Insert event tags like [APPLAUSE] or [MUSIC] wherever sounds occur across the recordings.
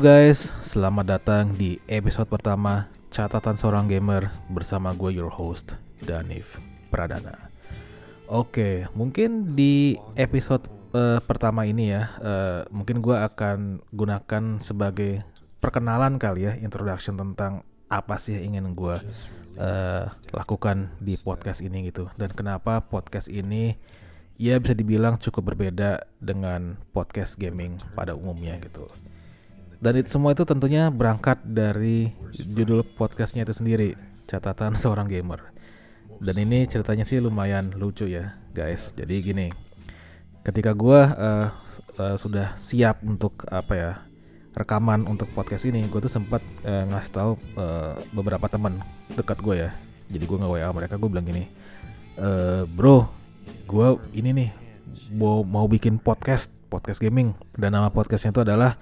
Guys, selamat datang di episode pertama Catatan Seorang Gamer bersama gue your host Danif Pradana. Oke, mungkin di episode uh, pertama ini ya, uh, mungkin gue akan gunakan sebagai perkenalan kali ya, introduction tentang apa sih yang ingin gue uh, lakukan di podcast ini gitu, dan kenapa podcast ini ya bisa dibilang cukup berbeda dengan podcast gaming pada umumnya gitu. Dan itu semua itu tentunya berangkat dari judul podcastnya itu sendiri, catatan [LAUGHS] seorang gamer. Dan ini ceritanya sih lumayan lucu ya, guys. Jadi gini, ketika gue uh, uh, sudah siap untuk apa ya rekaman untuk podcast ini, gue tuh sempat uh, ngasih tahu uh, beberapa teman dekat gue ya. Jadi gue nggak wa mereka, gue bilang gini, e, bro, gue ini nih mau bikin podcast, podcast gaming. Dan nama podcastnya itu adalah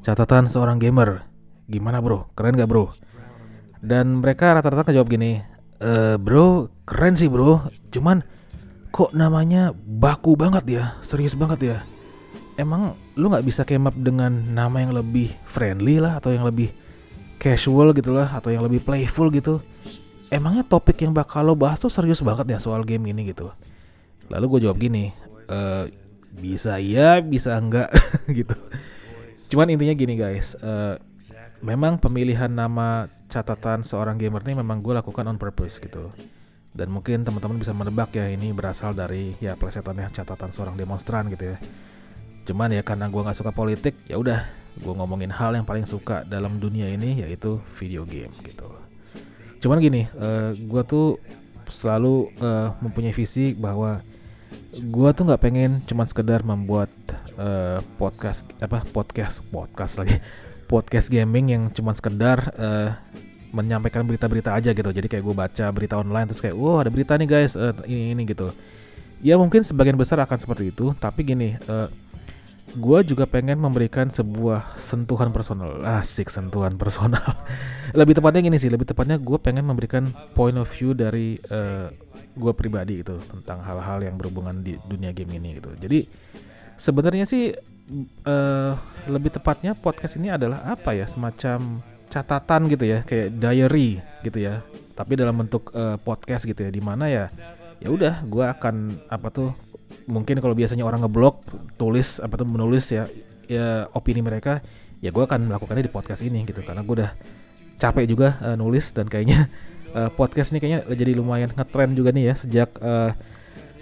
catatan seorang gamer. Gimana bro? Keren gak bro? Dan mereka rata-rata ngejawab gini e, bro keren sih bro. Cuman kok namanya baku banget ya? Serius banget ya? Emang lu nggak bisa up dengan nama yang lebih friendly lah atau yang lebih casual gitu lah atau yang lebih playful gitu? Emangnya topik yang bakal lo bahas tuh serius banget ya soal game ini gitu? Lalu gue jawab gini e, bisa iya bisa enggak? [LAUGHS] Gitu Cuman intinya gini guys, uh, memang pemilihan nama catatan seorang gamer ini memang gue lakukan on purpose gitu. Dan mungkin teman-teman bisa menebak ya ini berasal dari ya plesetannya catatan seorang demonstran gitu ya. Cuman ya karena gue nggak suka politik, ya udah gue ngomongin hal yang paling suka dalam dunia ini yaitu video game gitu. Cuman gini, uh, eh, gue tuh selalu uh, mempunyai visi bahwa gue tuh nggak pengen cuman sekedar membuat uh, podcast apa podcast podcast lagi. Podcast gaming yang cuman sekedar uh, menyampaikan berita-berita aja gitu. Jadi kayak gue baca berita online terus kayak wow ada berita nih guys. Uh, ini ini gitu. Ya mungkin sebagian besar akan seperti itu. Tapi gini uh, gue juga pengen memberikan sebuah sentuhan personal. Asik sentuhan personal. [LAUGHS] Lebih tepatnya gini sih lebih tepatnya gue pengen memberikan point of view dari uh, gue pribadi itu tentang hal-hal yang berhubungan di dunia game ini gitu. Jadi sebenarnya sih uh, lebih tepatnya podcast ini adalah apa ya? Semacam catatan gitu ya kayak diary gitu ya. Tapi dalam bentuk uh, podcast gitu ya di mana ya ya udah gue akan apa tuh mungkin kalau biasanya orang ngeblog tulis apa tuh menulis ya ya opini mereka ya gue akan melakukannya di podcast ini gitu. Karena gue udah capek juga uh, nulis dan kayaknya uh, podcast ini kayaknya jadi lumayan ngetrend juga nih ya sejak uh,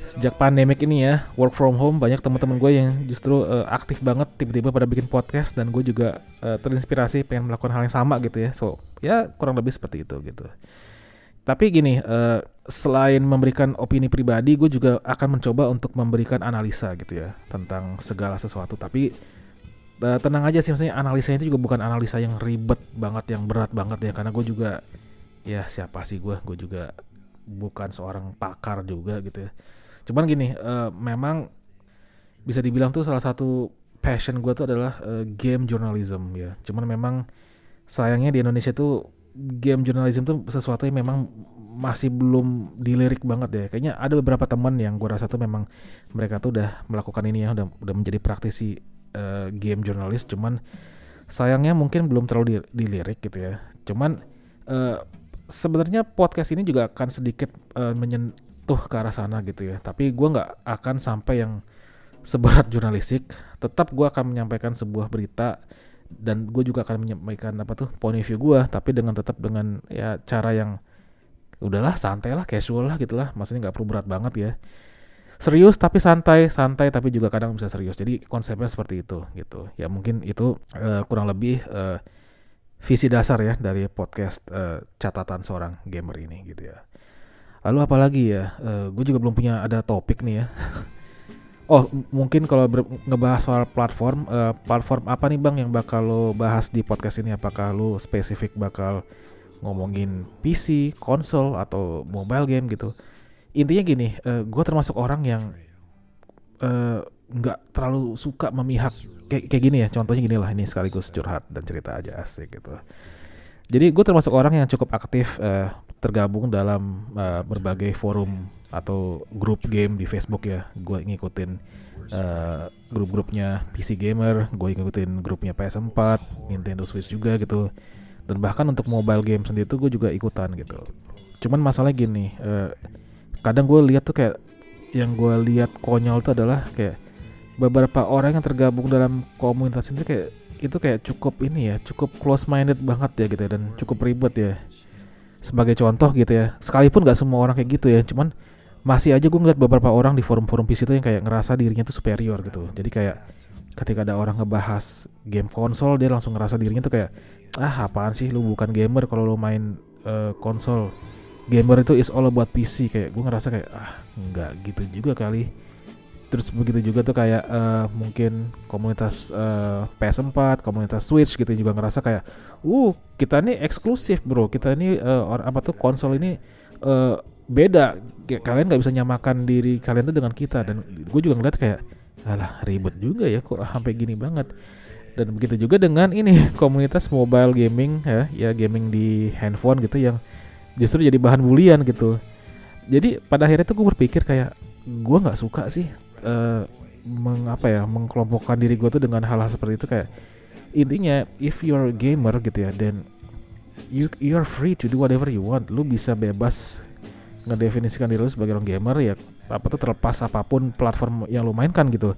sejak pandemik ini ya work from home banyak teman-teman gue yang justru uh, aktif banget tiba-tiba pada bikin podcast dan gue juga uh, terinspirasi pengen melakukan hal yang sama gitu ya so ya kurang lebih seperti itu gitu tapi gini, uh, selain memberikan opini pribadi, gue juga akan mencoba untuk memberikan analisa gitu ya tentang segala sesuatu. Tapi uh, tenang aja sih, maksudnya analisanya itu juga bukan analisa yang ribet banget, yang berat banget ya. Karena gue juga, ya siapa sih gue? Gue juga bukan seorang pakar juga gitu ya. Cuman gini, uh, memang bisa dibilang tuh salah satu passion gue tuh adalah uh, game journalism ya. Cuman memang sayangnya di Indonesia tuh game journalism tuh sesuatu yang memang masih belum dilirik banget ya. Kayaknya ada beberapa teman yang gue rasa tuh memang mereka tuh udah melakukan ini ya, udah udah menjadi praktisi uh, game jurnalis. Cuman sayangnya mungkin belum terlalu dilirik gitu ya. Cuman uh, sebenarnya podcast ini juga akan sedikit uh, menyentuh ke arah sana gitu ya. Tapi gue nggak akan sampai yang seberat jurnalistik. Tetap gue akan menyampaikan sebuah berita dan gue juga akan menyampaikan apa tuh point of view gue tapi dengan tetap dengan ya cara yang udahlah santai lah casual lah gitulah maksudnya nggak perlu berat banget ya. Serius tapi santai santai tapi juga kadang bisa serius. Jadi konsepnya seperti itu gitu. Ya mungkin itu uh, kurang lebih uh, visi dasar ya dari podcast uh, catatan seorang gamer ini gitu ya lalu apalagi ya uh, gue juga belum punya ada topik nih ya [LAUGHS] Oh, mungkin kalau ngebahas soal platform, uh, platform apa nih Bang yang bakal lo bahas di podcast ini? Apakah lo spesifik bakal ngomongin PC, konsol atau mobile game gitu? Intinya gini, uh, eh, gue termasuk orang yang eh, nggak uh, terlalu suka memihak kayak kayak gini ya. Contohnya gini lah, ini sekaligus curhat dan cerita aja asik gitu. Jadi gue termasuk orang yang cukup aktif uh, tergabung dalam uh, berbagai forum atau grup game di Facebook ya. Gue ngikutin uh, grup-grupnya PC gamer gue ngikutin grupnya PS4 Nintendo Switch juga gitu. Dan bahkan untuk mobile game sendiri tuh gue juga ikutan gitu. Cuman masalah gini uh, kadang gue lihat tuh kayak yang gue lihat konyol tuh adalah kayak beberapa orang yang tergabung dalam komunitas ini kayak itu kayak cukup ini ya cukup close minded banget ya gitu ya dan cukup ribet ya sebagai contoh gitu ya. Sekalipun gak semua orang kayak gitu ya cuman masih aja gue ngeliat beberapa orang di forum-forum PC itu yang kayak ngerasa dirinya tuh superior gitu. Jadi kayak ketika ada orang ngebahas game konsol dia langsung ngerasa dirinya tuh kayak ah apaan sih? Lu bukan gamer kalau lu main uh, konsol. Gamer itu is all about PC kayak gue ngerasa kayak ah nggak gitu juga kali terus begitu juga tuh kayak uh, mungkin komunitas uh, eh, PS4, komunitas Switch gitu juga ngerasa kayak, uh kita ini eksklusif bro, kita ini uh, apa tuh konsol ini uh, beda. Kalian nggak bisa nyamakan diri kalian tuh dengan kita. Dan gue juga ngeliat kayak alah ribet juga ya kok sampai gini banget. Dan begitu juga dengan ini [LAUGHS] komunitas mobile gaming ya ya gaming di handphone gitu yang justru jadi bahan bulian gitu. Jadi pada akhirnya tuh gue berpikir kayak gue nggak suka sih uh, mengapa ya mengkelompokkan diri gue tuh dengan hal-hal seperti itu kayak intinya if you're a gamer gitu ya dan you you're free to do whatever you want. Lu bisa bebas ngedefinisikan diri lu sebagai orang gamer ya apa tuh terlepas apa pun platform yang lu mainkan gitu.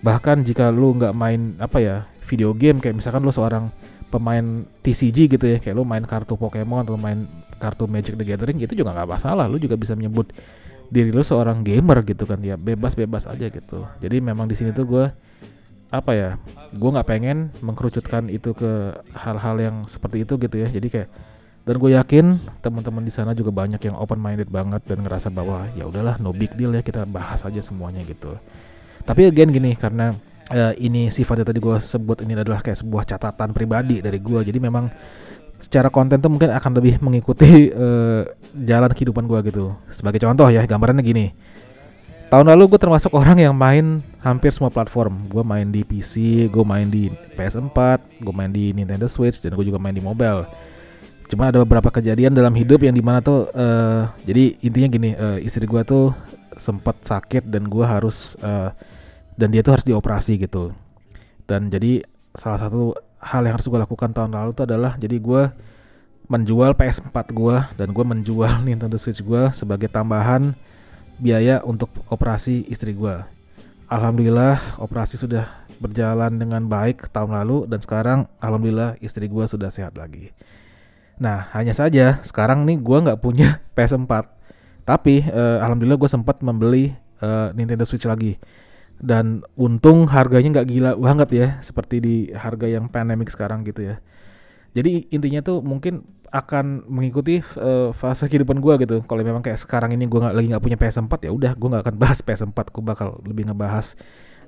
Bahkan jika lu nggak main apa ya video game kayak misalkan lu seorang pemain TCG gitu ya kayak lu main kartu Pokemon atau main kartu Magic the Gathering itu juga nggak masalah. Lu juga bisa menyebut diri lu seorang gamer gitu kan ya bebas-bebas aja gitu. Jadi memang di sini tuh gue apa ya gue nggak pengen mengkerucutkan itu ke hal-hal yang seperti itu gitu ya. Jadi kayak dan gue yakin teman-teman di sana juga banyak yang open minded banget dan ngerasa bahwa ya udahlah no big deal ya kita bahas aja semuanya gitu. Tapi again gini karena uh, ini sifatnya tadi gue sebut ini adalah kayak sebuah catatan pribadi dari gue jadi memang secara konten tuh mungkin akan lebih mengikuti uh, [LAUGHS] jalan kehidupan gue gitu. Sebagai contoh ya gambarannya gini. Tahun lalu gue termasuk [LAUGHS] orang yang main hampir semua platform. Gue main di PC gue main di PS4 gue main di Nintendo Switch dan gue juga main di mobile. Cuma ada beberapa kejadian dalam hidup yang di mana tuh uh, jadi intinya gini uh, istri gue tuh sempat sakit dan gue harus uh, dan dia tuh harus dioperasi gitu. Dan jadi salah satu hal yang harus gue lakukan tahun lalu tuh adalah jadi gue menjual PS4 gue dan gue menjual [LAUGHS] Nintendo Switch gue sebagai tambahan biaya untuk operasi istri gue. Alhamdulillah operasi sudah berjalan dengan baik tahun lalu dan sekarang alhamdulillah istri gue sudah sehat lagi. Nah, hanya saja sekarang nih gue nggak punya [LAUGHS] PS4. Tapi uh, alhamdulillah gue sempat membeli uh, Nintendo Switch lagi. Dan untung harganya nggak gila banget ya, seperti di harga yang pandemic sekarang gitu ya. Jadi intinya tuh mungkin akan mengikuti uh, fase kehidupan gue gitu. Kalau memang kayak sekarang ini gue nggak lagi nggak punya PS4 ya udah gue nggak akan bahas PS4. Gue bakal lebih ngebahas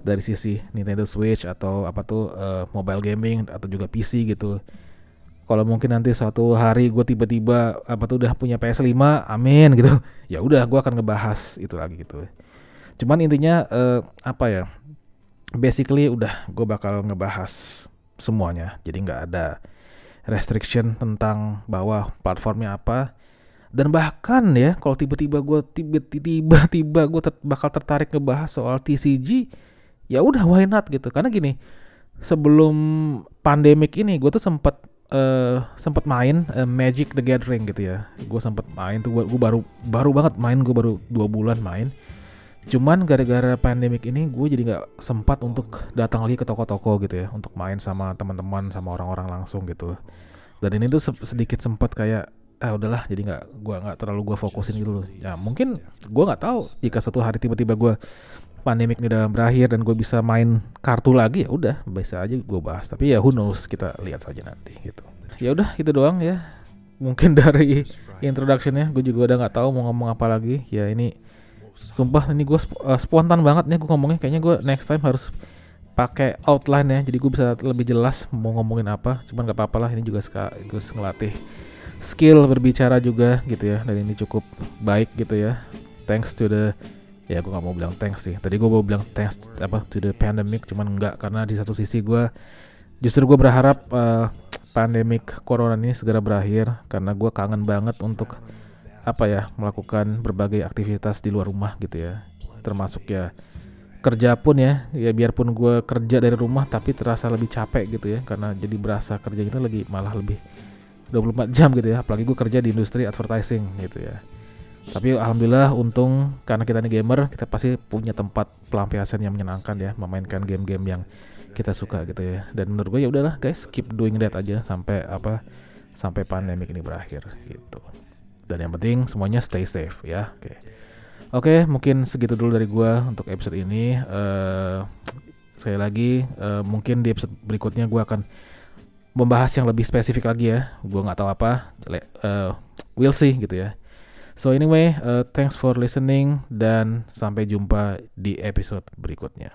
dari sisi Nintendo Switch atau apa tuh uh, mobile gaming atau juga PC gitu kalau mungkin nanti suatu hari gue tiba-tiba apa tuh udah punya PS5 amin gitu [LAUGHS] ya udah gue akan ngebahas itu lagi gitu cuman intinya uh, apa ya basically udah gue bakal ngebahas semuanya jadi nggak ada restriction tentang bahwa platformnya apa dan bahkan ya kalau tiba-tiba gue tiba-tiba tiba gue ter bakal tertarik ngebahas soal TCG ya udah why not gitu karena gini sebelum pandemik ini gue tuh sempat uh, sempat main uh, Magic the Gathering gitu ya. Gue sempat main tuh gue baru baru banget main gue baru dua bulan main. Cuman gara-gara pandemik ini gue jadi nggak sempat untuk datang lagi ke toko-toko gitu ya untuk main sama teman-teman sama orang-orang langsung gitu. Dan ini tuh sedikit sempat kayak ah udahlah jadi nggak gue nggak terlalu gue fokusin gitu loh. Ya mungkin gue nggak tahu jika suatu hari tiba-tiba gue pandemik ini udah berakhir dan gue bisa main kartu lagi ya udah bisa aja gue bahas tapi ya who knows kita lihat saja nanti gitu ya udah itu doang ya mungkin [LAUGHS] dari introductionnya gue juga udah nggak tahu mau ngomong apa lagi ya ini sumpah ini gue sp uh, spontan banget nih gue ngomongnya. Kayaknya gue next time harus pakai outline ya. Jadi gue bisa lebih jelas mau ngomongin apa. Cuman nggak apa-apa lah ini juga sekaligus ngelatih skill berbicara juga gitu ya. Dan ini cukup baik gitu ya. Thanks to the ya gue gak mau bilang thanks sih. Tadi gue mau bilang thanks apa to the pandemic cuman enggak karena di satu sisi gue justru gue berharap uh, pandemik corona ini segera berakhir. Karena gue kangen banget untuk apa ya melakukan berbagai aktivitas di luar rumah gitu ya. Termasuk ya kerja pun ya ya biarpun gue kerja dari rumah tapi terasa lebih capek gitu ya karena jadi berasa kerja itu lagi malah lebih 24 jam gitu ya. Apalagi gue kerja di industri advertising gitu ya. Tapi alhamdulillah untung karena kita ini gamer kita pasti punya tempat pelampiasan yang menyenangkan ya memainkan game-game yang kita suka gitu ya. Dan menurut gue ya udahlah guys keep doing that aja sampai apa sampai pandemik ini berakhir gitu dan yang penting semuanya stay safe ya oke okay. Oke, mungkin segitu dulu dari gue untuk episode ini. Uh, sekali lagi, uh, mungkin di episode berikutnya gue akan membahas yang lebih spesifik lagi ya. Gue nggak tahu apa, uh, we'll see gitu ya. So anyway, uh, thanks for listening dan sampai jumpa di episode berikutnya.